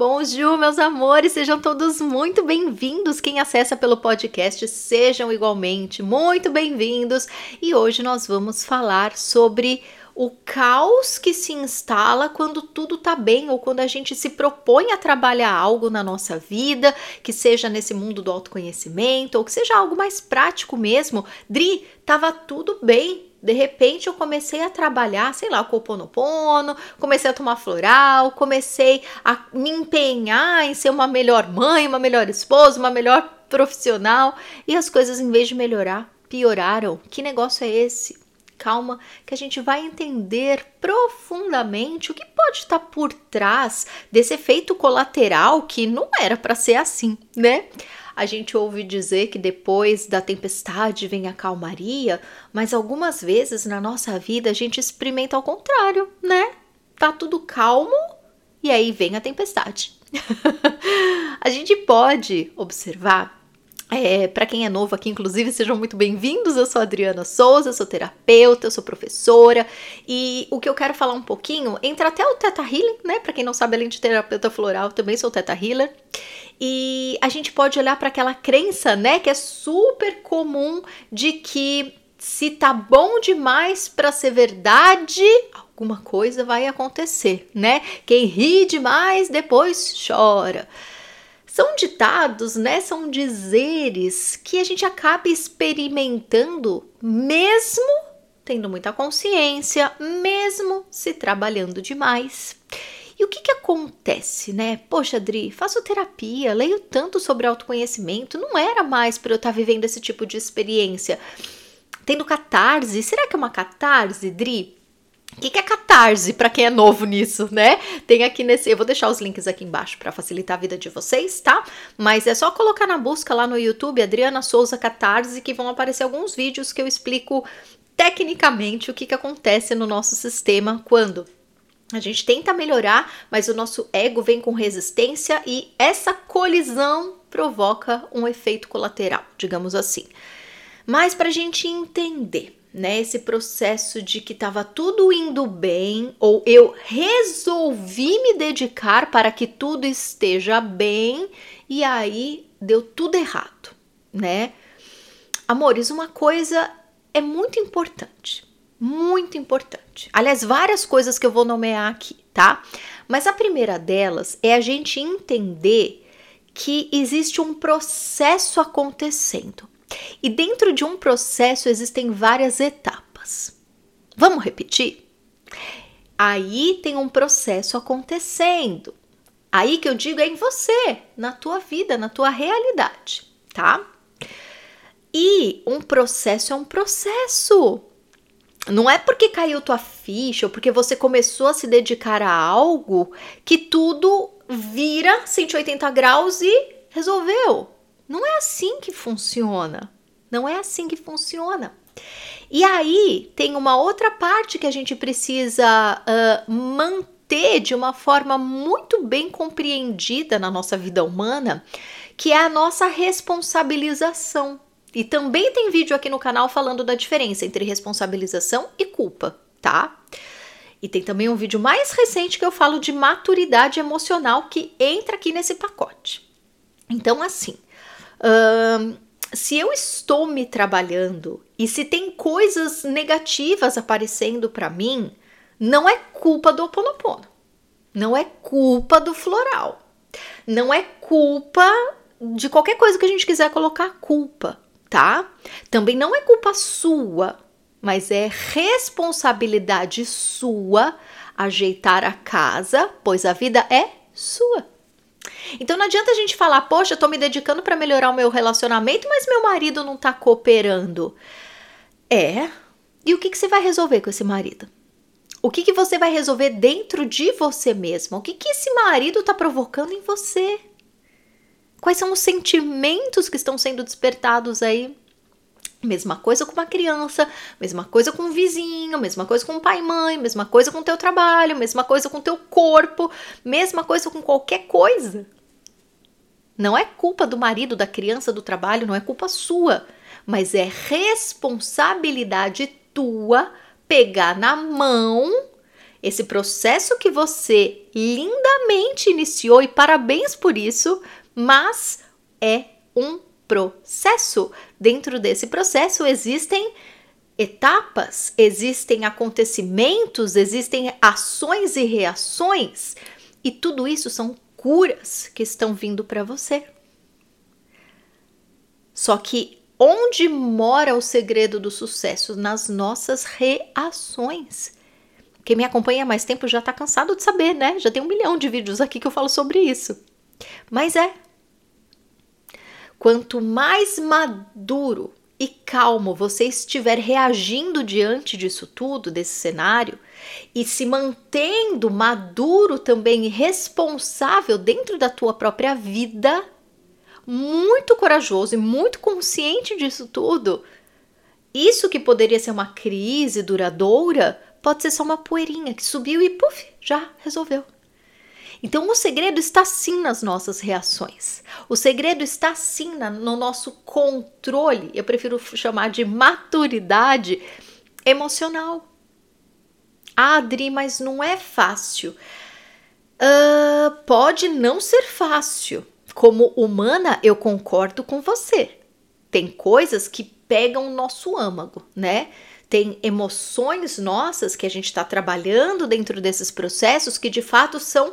Bonjour, meus amores, sejam todos muito bem-vindos. Quem acessa pelo podcast, sejam igualmente muito bem-vindos. E hoje nós vamos falar sobre o caos que se instala quando tudo tá bem ou quando a gente se propõe a trabalhar algo na nossa vida, que seja nesse mundo do autoconhecimento ou que seja algo mais prático mesmo. Dri, tava tudo bem, de repente eu comecei a trabalhar, sei lá, o Coponopono, comecei a tomar floral, comecei a me empenhar em ser uma melhor mãe, uma melhor esposa, uma melhor profissional e as coisas em vez de melhorar, pioraram. Que negócio é esse? Calma, que a gente vai entender profundamente o que pode estar por trás desse efeito colateral que não era para ser assim, né? A gente ouve dizer que depois da tempestade vem a calmaria, mas algumas vezes na nossa vida a gente experimenta ao contrário, né? Tá tudo calmo e aí vem a tempestade. a gente pode observar é, para quem é novo aqui, inclusive, sejam muito bem-vindos. Eu sou Adriana Souza, sou terapeuta, eu sou professora e o que eu quero falar um pouquinho entra até o Teta Healing, né? Para quem não sabe, além de terapeuta floral, também sou Teta Healer. E a gente pode olhar para aquela crença, né, que é super comum de que se tá bom demais para ser verdade, alguma coisa vai acontecer, né? Quem ri demais depois chora. São ditados, né? São dizeres que a gente acaba experimentando mesmo tendo muita consciência, mesmo se trabalhando demais. E o que, que acontece, né? Poxa, Adri, faço terapia, leio tanto sobre autoconhecimento, não era mais para eu estar tá vivendo esse tipo de experiência. Tendo catarse, será que é uma catarse, Dri? O que, que é catarse para quem é novo nisso, né? Tem aqui nesse. Eu vou deixar os links aqui embaixo para facilitar a vida de vocês, tá? Mas é só colocar na busca lá no YouTube Adriana Souza Catarse que vão aparecer alguns vídeos que eu explico tecnicamente o que, que acontece no nosso sistema quando a gente tenta melhorar, mas o nosso ego vem com resistência e essa colisão provoca um efeito colateral, digamos assim. Mas para a gente entender né, esse processo de que estava tudo indo bem, ou eu resolvi me dedicar para que tudo esteja bem, e aí deu tudo errado, né? Amores, uma coisa é muito importante, muito importante. Aliás, várias coisas que eu vou nomear aqui, tá? Mas a primeira delas é a gente entender que existe um processo acontecendo. E dentro de um processo existem várias etapas. Vamos repetir? Aí tem um processo acontecendo. Aí que eu digo é em você, na tua vida, na tua realidade, tá? E um processo é um processo. Não é porque caiu tua ficha ou porque você começou a se dedicar a algo que tudo vira 180 graus e resolveu. Não é assim que funciona. Não é assim que funciona. E aí tem uma outra parte que a gente precisa uh, manter de uma forma muito bem compreendida na nossa vida humana, que é a nossa responsabilização. E também tem vídeo aqui no canal falando da diferença entre responsabilização e culpa, tá? E tem também um vídeo mais recente que eu falo de maturidade emocional que entra aqui nesse pacote. Então, assim, se eu estou me trabalhando e se tem coisas negativas aparecendo para mim, não é culpa do Oponopono. Não é culpa do floral. Não é culpa de qualquer coisa que a gente quiser colocar culpa, tá? Também não é culpa sua, mas é responsabilidade sua ajeitar a casa, pois a vida é sua. Então não adianta a gente falar, poxa, eu tô me dedicando para melhorar o meu relacionamento, mas meu marido não tá cooperando. É. E o que, que você vai resolver com esse marido? O que, que você vai resolver dentro de você mesmo? O que, que esse marido tá provocando em você? Quais são os sentimentos que estão sendo despertados aí? Mesma coisa com uma criança, mesma coisa com um vizinho, mesma coisa com o pai e mãe, mesma coisa com o teu trabalho, mesma coisa com o teu corpo, mesma coisa com qualquer coisa. Não é culpa do marido, da criança, do trabalho, não é culpa sua, mas é responsabilidade tua pegar na mão Esse processo que você lindamente iniciou, e parabéns por isso, mas é um processo. Dentro desse processo existem etapas, existem acontecimentos, existem ações e reações, e tudo isso são curas que estão vindo para você. Só que onde mora o segredo do sucesso? Nas nossas reações. Quem me acompanha há mais tempo já está cansado de saber, né? Já tem um milhão de vídeos aqui que eu falo sobre isso. Mas é. Quanto mais maduro e calmo você estiver reagindo diante disso tudo, desse cenário, e se mantendo maduro também e responsável dentro da tua própria vida, muito corajoso e muito consciente disso tudo, isso que poderia ser uma crise duradoura, pode ser só uma poeirinha que subiu e puf, já resolveu. Então, o segredo está sim nas nossas reações. O segredo está sim no nosso controle. Eu prefiro chamar de maturidade emocional. Ah, Adri, mas não é fácil. Uh, pode não ser fácil. Como humana, eu concordo com você. Tem coisas que pegam o nosso âmago, né? Tem emoções nossas que a gente está trabalhando dentro desses processos que de fato são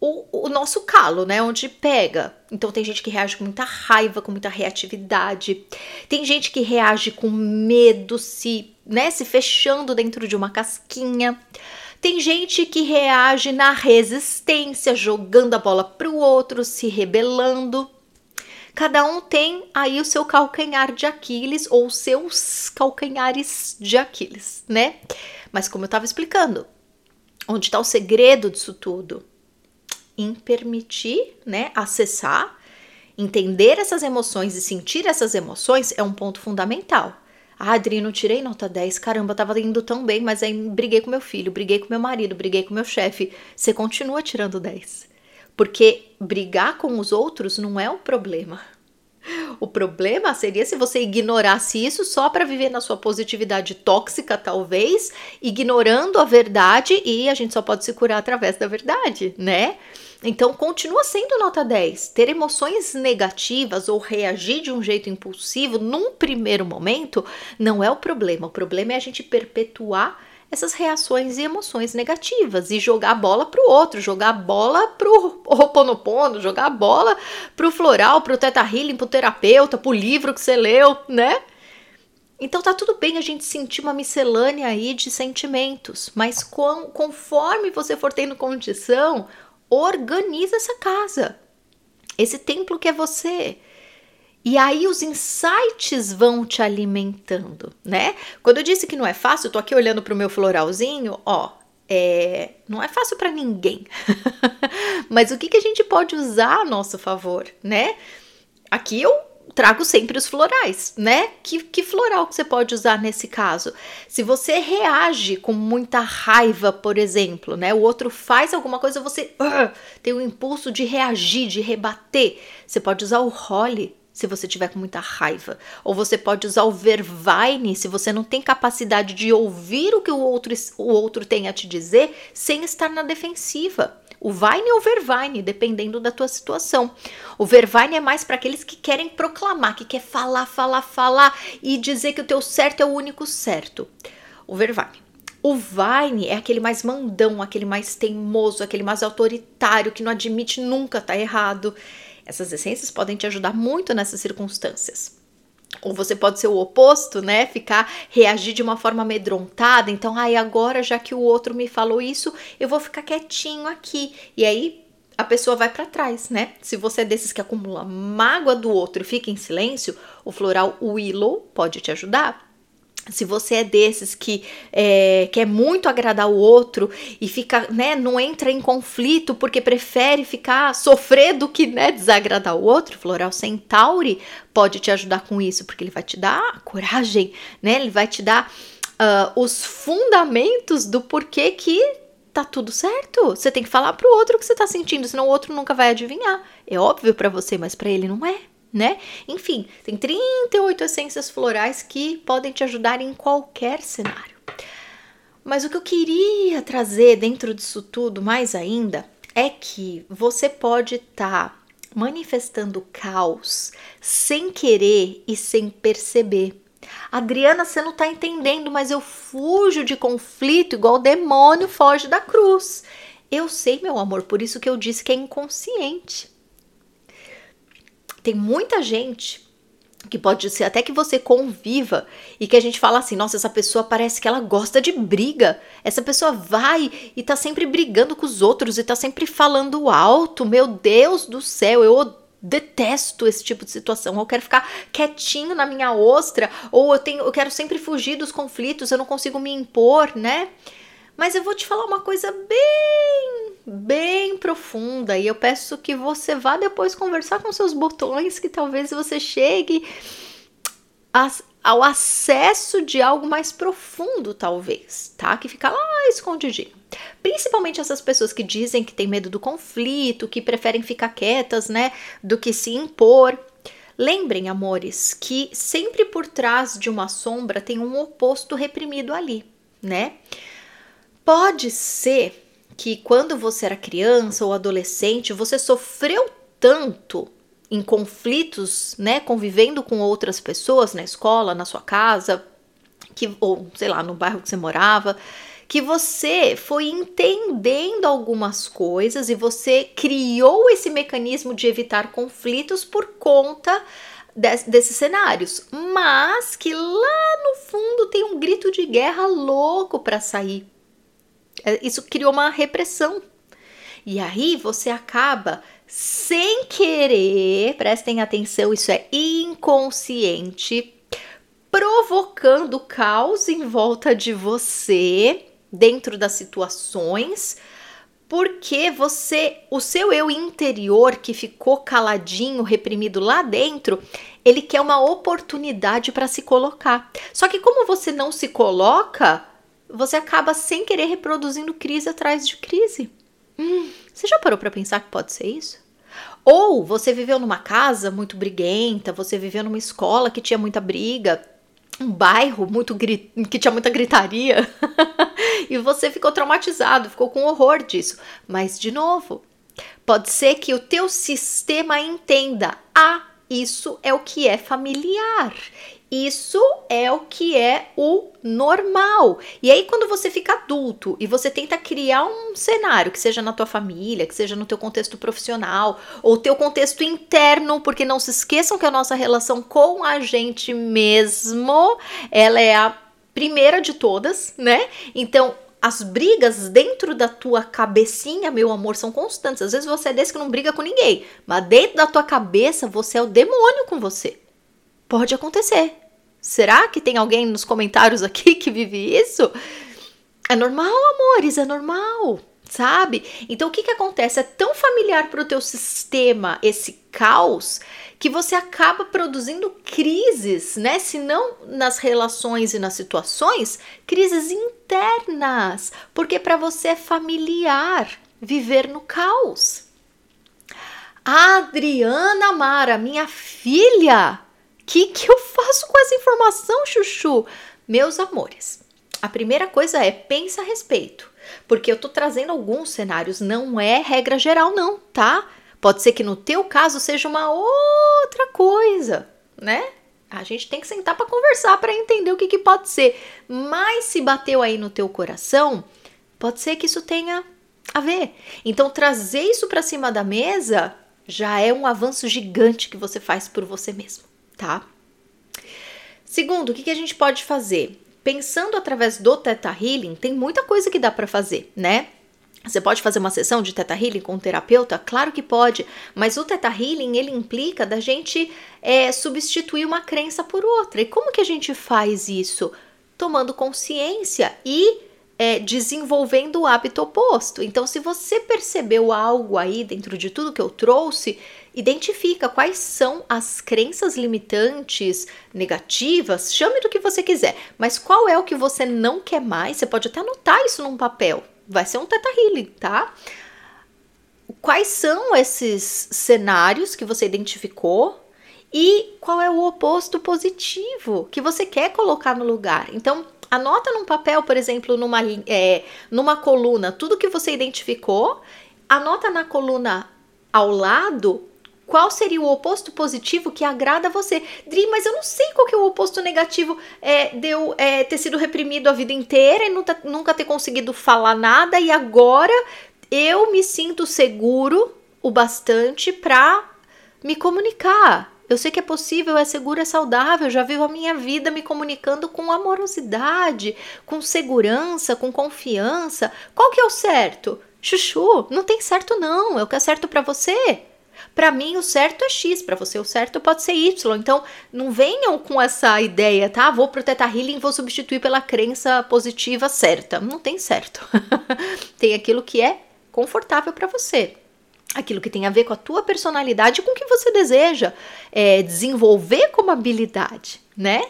o, o, nosso calo, né? Onde pega. Então tem gente que reage com muita raiva, com muita reatividade. Tem gente que reage com medo, se, né, se fechando dentro de uma casquinha. Tem gente que reage na resistência, jogando a bola para o outro, se rebelando. Cada um tem aí o seu calcanhar de Aquiles ou seus calcanhares de Aquiles, né? Mas como eu estava explicando, onde está o segredo disso tudo? Em permitir, né, acessar, entender essas emoções e sentir essas emoções é um ponto fundamental. Ah, Adri, não tirei nota 10, caramba, tava indo tão bem, mas aí briguei com meu filho, briguei com meu marido, briguei com meu chefe. Você continua tirando 10. Porque brigar com os outros não é o problema. O problema seria se você ignorasse isso só para viver na sua positividade tóxica, talvez, ignorando a verdade e a gente só pode se curar através da verdade, né? Então, continua sendo nota 10. Ter emoções negativas ou reagir de um jeito impulsivo num primeiro momento não é o problema. O problema é a gente perpetuar essas reações e emoções negativas e jogar a bola para o outro, jogar a bola para o Ho'oponopono, jogar a bola para o floral, para o Teta Healing, para o terapeuta, para o livro que você leu, né? Então tá tudo bem a gente sentir uma miscelânea aí de sentimentos, mas com, conforme você for tendo condição, organiza essa casa, esse templo que é você. E aí os insights vão te alimentando, né? Quando eu disse que não é fácil, eu tô aqui olhando para o meu floralzinho, ó, é, não é fácil para ninguém. Mas o que, que a gente pode usar a nosso favor, né? Aqui eu trago sempre os florais, né? Que, que floral que você pode usar nesse caso? Se você reage com muita raiva, por exemplo, né? O outro faz alguma coisa, você uh, tem o impulso de reagir, de rebater. Você pode usar o Holly se você tiver com muita raiva. Ou você pode usar o Vervaine se você não tem capacidade de ouvir o que o outro, o outro tem a te dizer sem estar na defensiva o Vine ou Vervine, dependendo da tua situação. O Vervine é mais para aqueles que querem proclamar, que quer falar, falar, falar e dizer que o teu certo é o único certo. O Vervine. O Vine é aquele mais mandão, aquele mais teimoso, aquele mais autoritário, que não admite nunca estar tá errado. Essas essências podem te ajudar muito nessas circunstâncias. Ou você pode ser o oposto, né? Ficar reagir de uma forma amedrontada. Então, ai, agora já que o outro me falou isso, eu vou ficar quietinho aqui. E aí a pessoa vai para trás, né? Se você é desses que acumula mágoa do outro e fica em silêncio, o floral Willow pode te ajudar. Se você é desses que é, quer muito agradar o outro e fica, né, não entra em conflito porque prefere ficar sofrer do que, né, desagradar o outro, Floral Centauri pode te ajudar com isso, porque ele vai te dar coragem, né? Ele vai te dar uh, os fundamentos do porquê que tá tudo certo. Você tem que falar pro outro o que você tá sentindo, senão o outro nunca vai adivinhar. É óbvio para você, mas para ele não é né? Enfim, tem 38 essências florais que podem te ajudar em qualquer cenário. Mas o que eu queria trazer dentro disso tudo mais ainda é que você pode estar tá manifestando caos sem querer e sem perceber. Adriana, você não está entendendo, mas eu fujo de conflito igual o demônio foge da cruz. Eu sei, meu amor, por isso que eu disse que é inconsciente. Tem muita gente que pode ser até que você conviva e que a gente fala assim, nossa, essa pessoa parece que ela gosta de briga. Essa pessoa vai e tá sempre brigando com os outros e tá sempre falando alto. Meu Deus do céu, eu detesto esse tipo de situação. Eu quero ficar quietinho na minha ostra ou eu tenho eu quero sempre fugir dos conflitos, eu não consigo me impor, né? Mas eu vou te falar uma coisa bem, bem profunda e eu peço que você vá depois conversar com seus botões, que talvez você chegue a, ao acesso de algo mais profundo, talvez, tá? Que fica lá escondidinho. Principalmente essas pessoas que dizem que tem medo do conflito, que preferem ficar quietas, né, do que se impor. Lembrem, amores, que sempre por trás de uma sombra tem um oposto reprimido ali, né? Pode ser que quando você era criança ou adolescente, você sofreu tanto em conflitos, né, convivendo com outras pessoas na escola, na sua casa, que ou sei lá, no bairro que você morava, que você foi entendendo algumas coisas e você criou esse mecanismo de evitar conflitos por conta desses cenários, mas que lá no fundo tem um grito de guerra louco para sair isso criou uma repressão. E aí você acaba sem querer, prestem atenção, isso é inconsciente, provocando caos em volta de você, dentro das situações, porque você, o seu eu interior que ficou caladinho, reprimido lá dentro, ele quer uma oportunidade para se colocar. Só que como você não se coloca, você acaba sem querer reproduzindo crise atrás de crise. Hum, você já parou para pensar que pode ser isso? Ou você viveu numa casa muito briguenta, você viveu numa escola que tinha muita briga, um bairro muito que tinha muita gritaria e você ficou traumatizado, ficou com horror disso. Mas de novo, pode ser que o teu sistema entenda: "Ah, isso é o que é familiar. Isso é o que é o normal. E aí quando você fica adulto e você tenta criar um cenário que seja na tua família, que seja no teu contexto profissional ou teu contexto interno, porque não se esqueçam que a nossa relação com a gente mesmo, ela é a primeira de todas, né? Então, as brigas dentro da tua cabecinha, meu amor, são constantes. Às vezes você é desse que não briga com ninguém, mas dentro da tua cabeça você é o demônio com você. Pode acontecer. Será que tem alguém nos comentários aqui que vive isso? É normal, amores, é normal, sabe? Então o que que acontece? É tão familiar para o teu sistema esse caos que você acaba produzindo crises, né? Se não nas relações e nas situações, crises internas, porque para você é familiar viver no caos. Adriana Mara, minha filha, que, que eu faço com essa informação, Chuchu? Meus amores, a primeira coisa é pensa a respeito, porque eu tô trazendo alguns cenários, não é regra geral, não, tá? Pode ser que no teu caso seja uma outra coisa, né? A gente tem que sentar para conversar para entender o que, que pode ser. Mas se bateu aí no teu coração, pode ser que isso tenha a ver. Então trazer isso para cima da mesa já é um avanço gigante que você faz por você mesmo tá? Segundo, o que, que a gente pode fazer? Pensando através do Theta Healing, tem muita coisa que dá para fazer, né? Você pode fazer uma sessão de Theta Healing com um terapeuta? Claro que pode, mas o Theta Healing ele implica da gente é, substituir uma crença por outra. E como que a gente faz isso? Tomando consciência e é, desenvolvendo o hábito oposto. Então, se você percebeu algo aí dentro de tudo que eu trouxe, identifica quais são as crenças limitantes, negativas, chame do que você quiser, mas qual é o que você não quer mais? Você pode até anotar isso num papel. Vai ser um teta healing, tá? Quais são esses cenários que você identificou? E qual é o oposto positivo que você quer colocar no lugar? Então, anota num papel, por exemplo, numa, é, numa coluna, tudo que você identificou, anota na coluna ao lado qual seria o oposto positivo que agrada a você? Dri, mas eu não sei qual que é o oposto negativo é, de eu é, ter sido reprimido a vida inteira e nunca, nunca ter conseguido falar nada e agora eu me sinto seguro o bastante para me comunicar. Eu sei que é possível, é seguro, é saudável. Já vivo a minha vida me comunicando com amorosidade, com segurança, com confiança. Qual que é o certo? Chuchu, não tem certo não. É o que é certo para você. Para mim, o certo é X, para você, o certo pode ser Y. Então, não venham com essa ideia, tá? Vou pro Teta Healing vou substituir pela crença positiva certa. Não tem certo. tem aquilo que é confortável para você. Aquilo que tem a ver com a tua personalidade, com o que você deseja é, desenvolver como habilidade, né?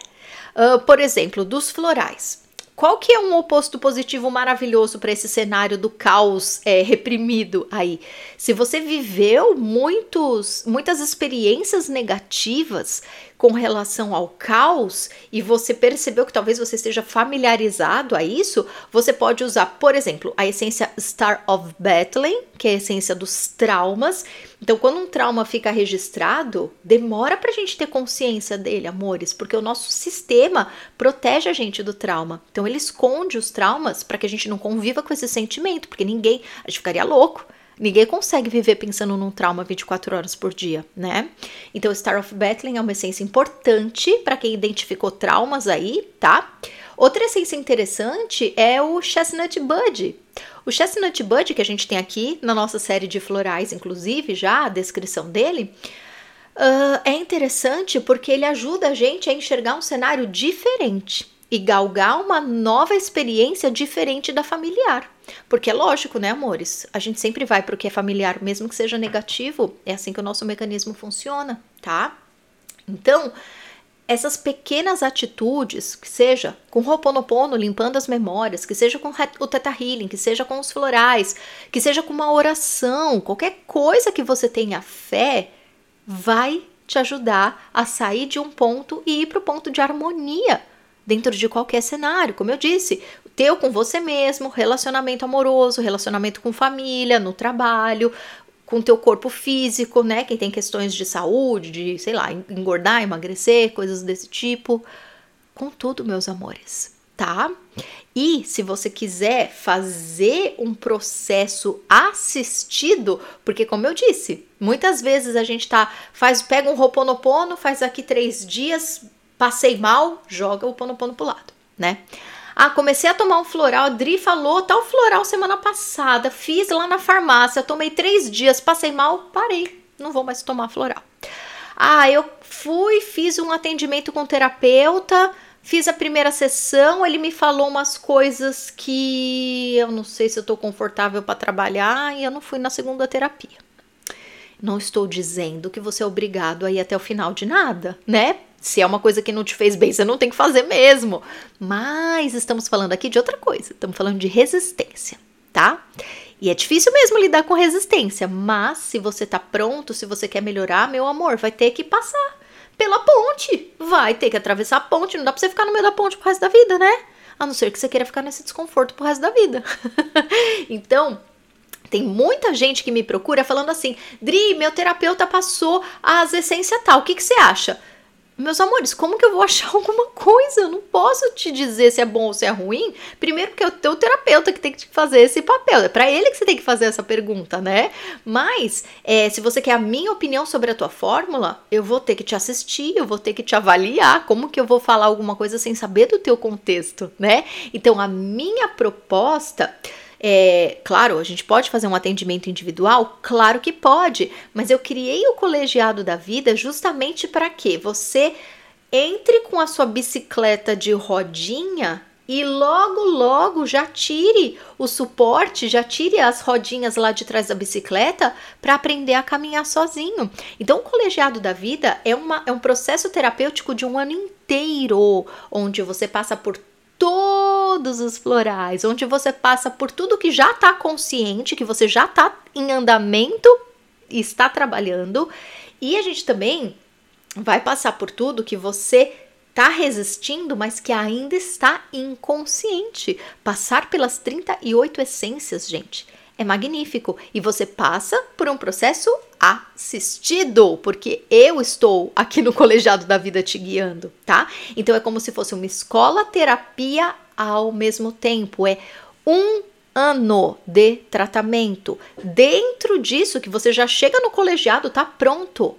Uh, por exemplo, dos florais. Qual que é um oposto positivo maravilhoso para esse cenário do caos é, reprimido aí? Se você viveu muitos, muitas experiências negativas com relação ao caos e você percebeu que talvez você esteja familiarizado a isso, você pode usar, por exemplo, a essência Star of Battling, que é a essência dos traumas. Então, quando um trauma fica registrado, demora para a gente ter consciência dele, amores, porque o nosso sistema protege a gente do trauma. Então, ele esconde os traumas para que a gente não conviva com esse sentimento, porque ninguém, a gente ficaria louco Ninguém consegue viver pensando num trauma 24 horas por dia, né? Então, Star of Battling é uma essência importante para quem identificou traumas aí, tá? Outra essência interessante é o Chestnut Bud. O Chestnut Bud, que a gente tem aqui na nossa série de florais, inclusive, já a descrição dele, uh, é interessante porque ele ajuda a gente a enxergar um cenário diferente e galgar uma nova experiência diferente da familiar. Porque é lógico, né, amores? A gente sempre vai para o que é familiar, mesmo que seja negativo. É assim que o nosso mecanismo funciona, tá? Então, essas pequenas atitudes, que seja com Ho'oponopono limpando as memórias, que seja com o Theta Healing, que seja com os florais, que seja com uma oração, qualquer coisa que você tenha fé, vai te ajudar a sair de um ponto e ir para o ponto de harmonia dentro de qualquer cenário. Como eu disse, teu com você mesmo, relacionamento amoroso, relacionamento com família, no trabalho, com teu corpo físico, né? Quem tem questões de saúde, de, sei lá, engordar, emagrecer, coisas desse tipo. Com tudo, meus amores, tá? E se você quiser fazer um processo assistido, porque como eu disse, muitas vezes a gente tá faz pega um roponopono, faz aqui três dias, Passei mal, joga o ponopono pro lado, né? Ah, comecei a tomar um floral, a Dri falou tal floral semana passada, fiz lá na farmácia, tomei três dias, passei mal, parei, não vou mais tomar floral. Ah, eu fui, fiz um atendimento com o terapeuta, fiz a primeira sessão, ele me falou umas coisas que eu não sei se eu tô confortável para trabalhar e eu não fui na segunda terapia. Não estou dizendo que você é obrigado a ir até o final de nada, né? Se é uma coisa que não te fez bem, você não tem que fazer mesmo. Mas estamos falando aqui de outra coisa. Estamos falando de resistência, tá? E é difícil mesmo lidar com resistência, mas se você tá pronto, se você quer melhorar, meu amor, vai ter que passar pela ponte. Vai ter que atravessar a ponte. Não dá pra você ficar no meio da ponte pro resto da vida, né? A não ser que você queira ficar nesse desconforto pro resto da vida. então, tem muita gente que me procura falando assim: Dri, meu terapeuta passou as essências tal, o que, que você acha? Meus amores, como que eu vou achar alguma coisa? Eu não posso te dizer se é bom ou se é ruim. Primeiro porque é o teu terapeuta que tem que fazer esse papel. É para ele que você tem que fazer essa pergunta, né? Mas, é, se você quer a minha opinião sobre a tua fórmula, eu vou ter que te assistir, eu vou ter que te avaliar. Como que eu vou falar alguma coisa sem saber do teu contexto, né? Então, a minha proposta é, claro, a gente pode fazer um atendimento individual? Claro que pode, mas eu criei o colegiado da vida justamente para que você entre com a sua bicicleta de rodinha e logo, logo já tire o suporte, já tire as rodinhas lá de trás da bicicleta para aprender a caminhar sozinho. Então, o colegiado da vida é, uma, é um processo terapêutico de um ano inteiro, onde você passa por todos os florais, onde você passa por tudo que já está consciente, que você já está em andamento e está trabalhando, e a gente também vai passar por tudo que você está resistindo, mas que ainda está inconsciente. Passar pelas 38 essências, gente, é magnífico. E você passa por um processo assistido, porque eu estou aqui no colegiado da vida te guiando, tá? Então é como se fosse uma escola terapia ao mesmo tempo. É um ano de tratamento. Dentro disso que você já chega no colegiado, tá pronto.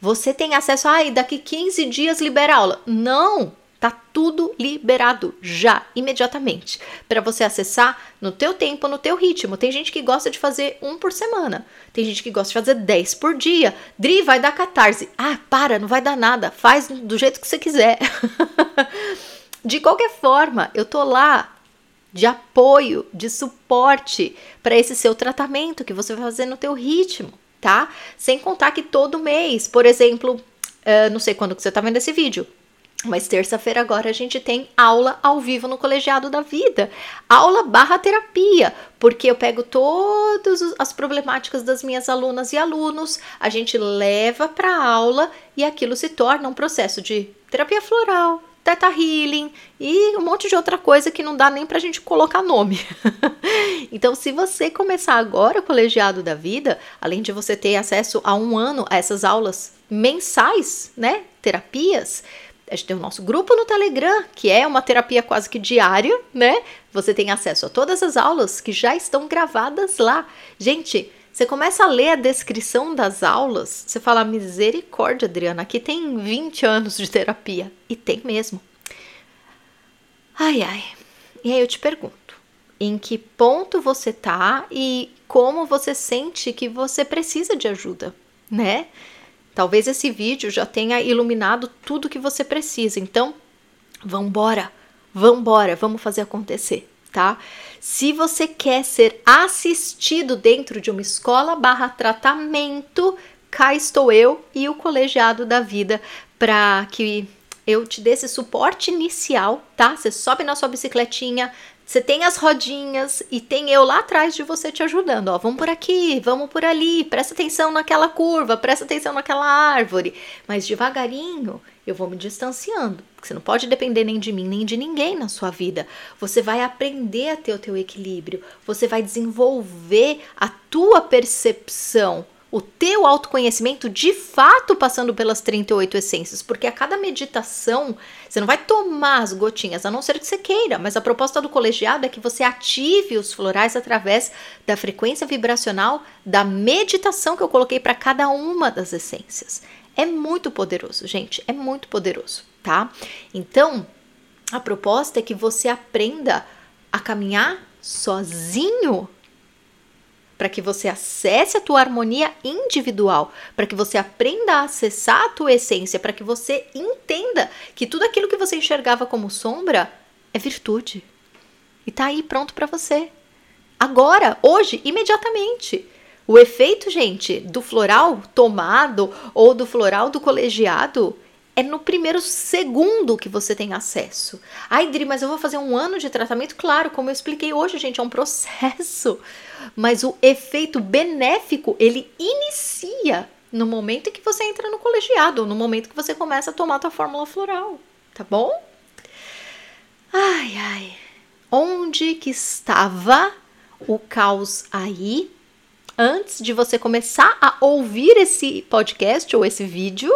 Você tem acesso, ai, ah, daqui 15 dias libera aula. Não, tá tudo liberado já, imediatamente, para você acessar no teu tempo, no teu ritmo. Tem gente que gosta de fazer um por semana, tem gente que gosta de fazer 10 por dia. Dri, vai dar catarse. Ah, para, não vai dar nada, faz do jeito que você quiser. de qualquer forma, eu tô lá de apoio, de suporte para esse seu tratamento que você vai fazer no teu ritmo, tá? Sem contar que todo mês, por exemplo, uh, não sei quando que você está vendo esse vídeo, mas terça-feira agora a gente tem aula ao vivo no Colegiado da Vida. Aula barra terapia, porque eu pego todas as problemáticas das minhas alunas e alunos, a gente leva para aula e aquilo se torna um processo de terapia floral, Teta Healing e um monte de outra coisa que não dá nem pra gente colocar nome. então, se você começar agora o colegiado da vida, além de você ter acesso a um ano a essas aulas mensais, né? Terapias. A gente tem o nosso grupo no Telegram, que é uma terapia quase que diária, né? Você tem acesso a todas as aulas que já estão gravadas lá. Gente, você começa a ler a descrição das aulas, você fala, misericórdia, Adriana, aqui tem 20 anos de terapia. E tem mesmo. Ai, ai. E aí eu te pergunto, em que ponto você tá e como você sente que você precisa de ajuda, né? Talvez esse vídeo já tenha iluminado tudo que você precisa. Então, vambora, vambora, vamos fazer acontecer tá? Se você quer ser assistido dentro de uma escola barra tratamento, cá estou eu e o colegiado da vida para que eu te dê esse suporte inicial, tá? Você sobe na sua bicicletinha, você tem as rodinhas e tem eu lá atrás de você te ajudando. Ó, vamos por aqui, vamos por ali, presta atenção naquela curva, presta atenção naquela árvore. Mas devagarinho eu vou me distanciando. Você não pode depender nem de mim, nem de ninguém na sua vida. Você vai aprender a ter o teu equilíbrio. Você vai desenvolver a tua percepção o teu autoconhecimento de fato passando pelas 38 essências, porque a cada meditação você não vai tomar as gotinhas, a não ser que você queira, mas a proposta do colegiado é que você ative os florais através da frequência vibracional da meditação que eu coloquei para cada uma das essências. É muito poderoso, gente, é muito poderoso, tá? Então, a proposta é que você aprenda a caminhar sozinho para que você acesse a tua harmonia individual, para que você aprenda a acessar a tua essência, para que você entenda que tudo aquilo que você enxergava como sombra é virtude. E tá aí pronto para você. Agora, hoje, imediatamente. O efeito, gente, do floral tomado ou do floral do colegiado é no primeiro segundo que você tem acesso. Ai, Dri, mas eu vou fazer um ano de tratamento? Claro, como eu expliquei hoje, gente, é um processo. Mas o efeito benéfico, ele inicia no momento em que você entra no colegiado, no momento que você começa a tomar a tua fórmula floral, tá bom? Ai, ai. Onde que estava o caos aí antes de você começar a ouvir esse podcast ou esse vídeo?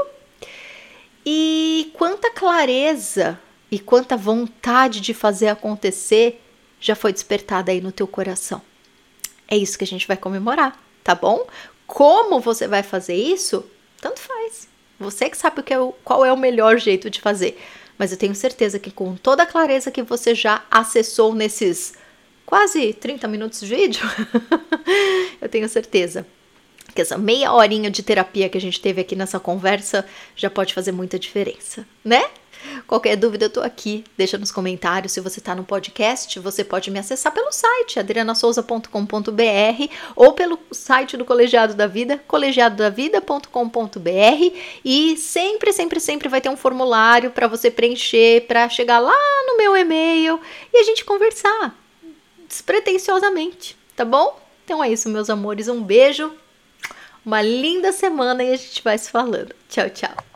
E quanta clareza e quanta vontade de fazer acontecer já foi despertada aí no teu coração. É isso que a gente vai comemorar, tá bom? Como você vai fazer isso? Tanto faz. Você que sabe é qual é o melhor jeito de fazer. Mas eu tenho certeza que com toda a clareza que você já acessou nesses quase 30 minutos de vídeo, eu tenho certeza que essa meia horinha de terapia que a gente teve aqui nessa conversa já pode fazer muita diferença, né? Qualquer dúvida, eu tô aqui. Deixa nos comentários. Se você tá no podcast, você pode me acessar pelo site adrianasouza.com.br ou pelo site do Colegiado da Vida, colegiadodavida.com.br e sempre, sempre, sempre vai ter um formulário para você preencher para chegar lá no meu e-mail e a gente conversar despretensiosamente, tá bom? Então é isso, meus amores. Um beijo uma linda semana e a gente vai se falando. Tchau, tchau.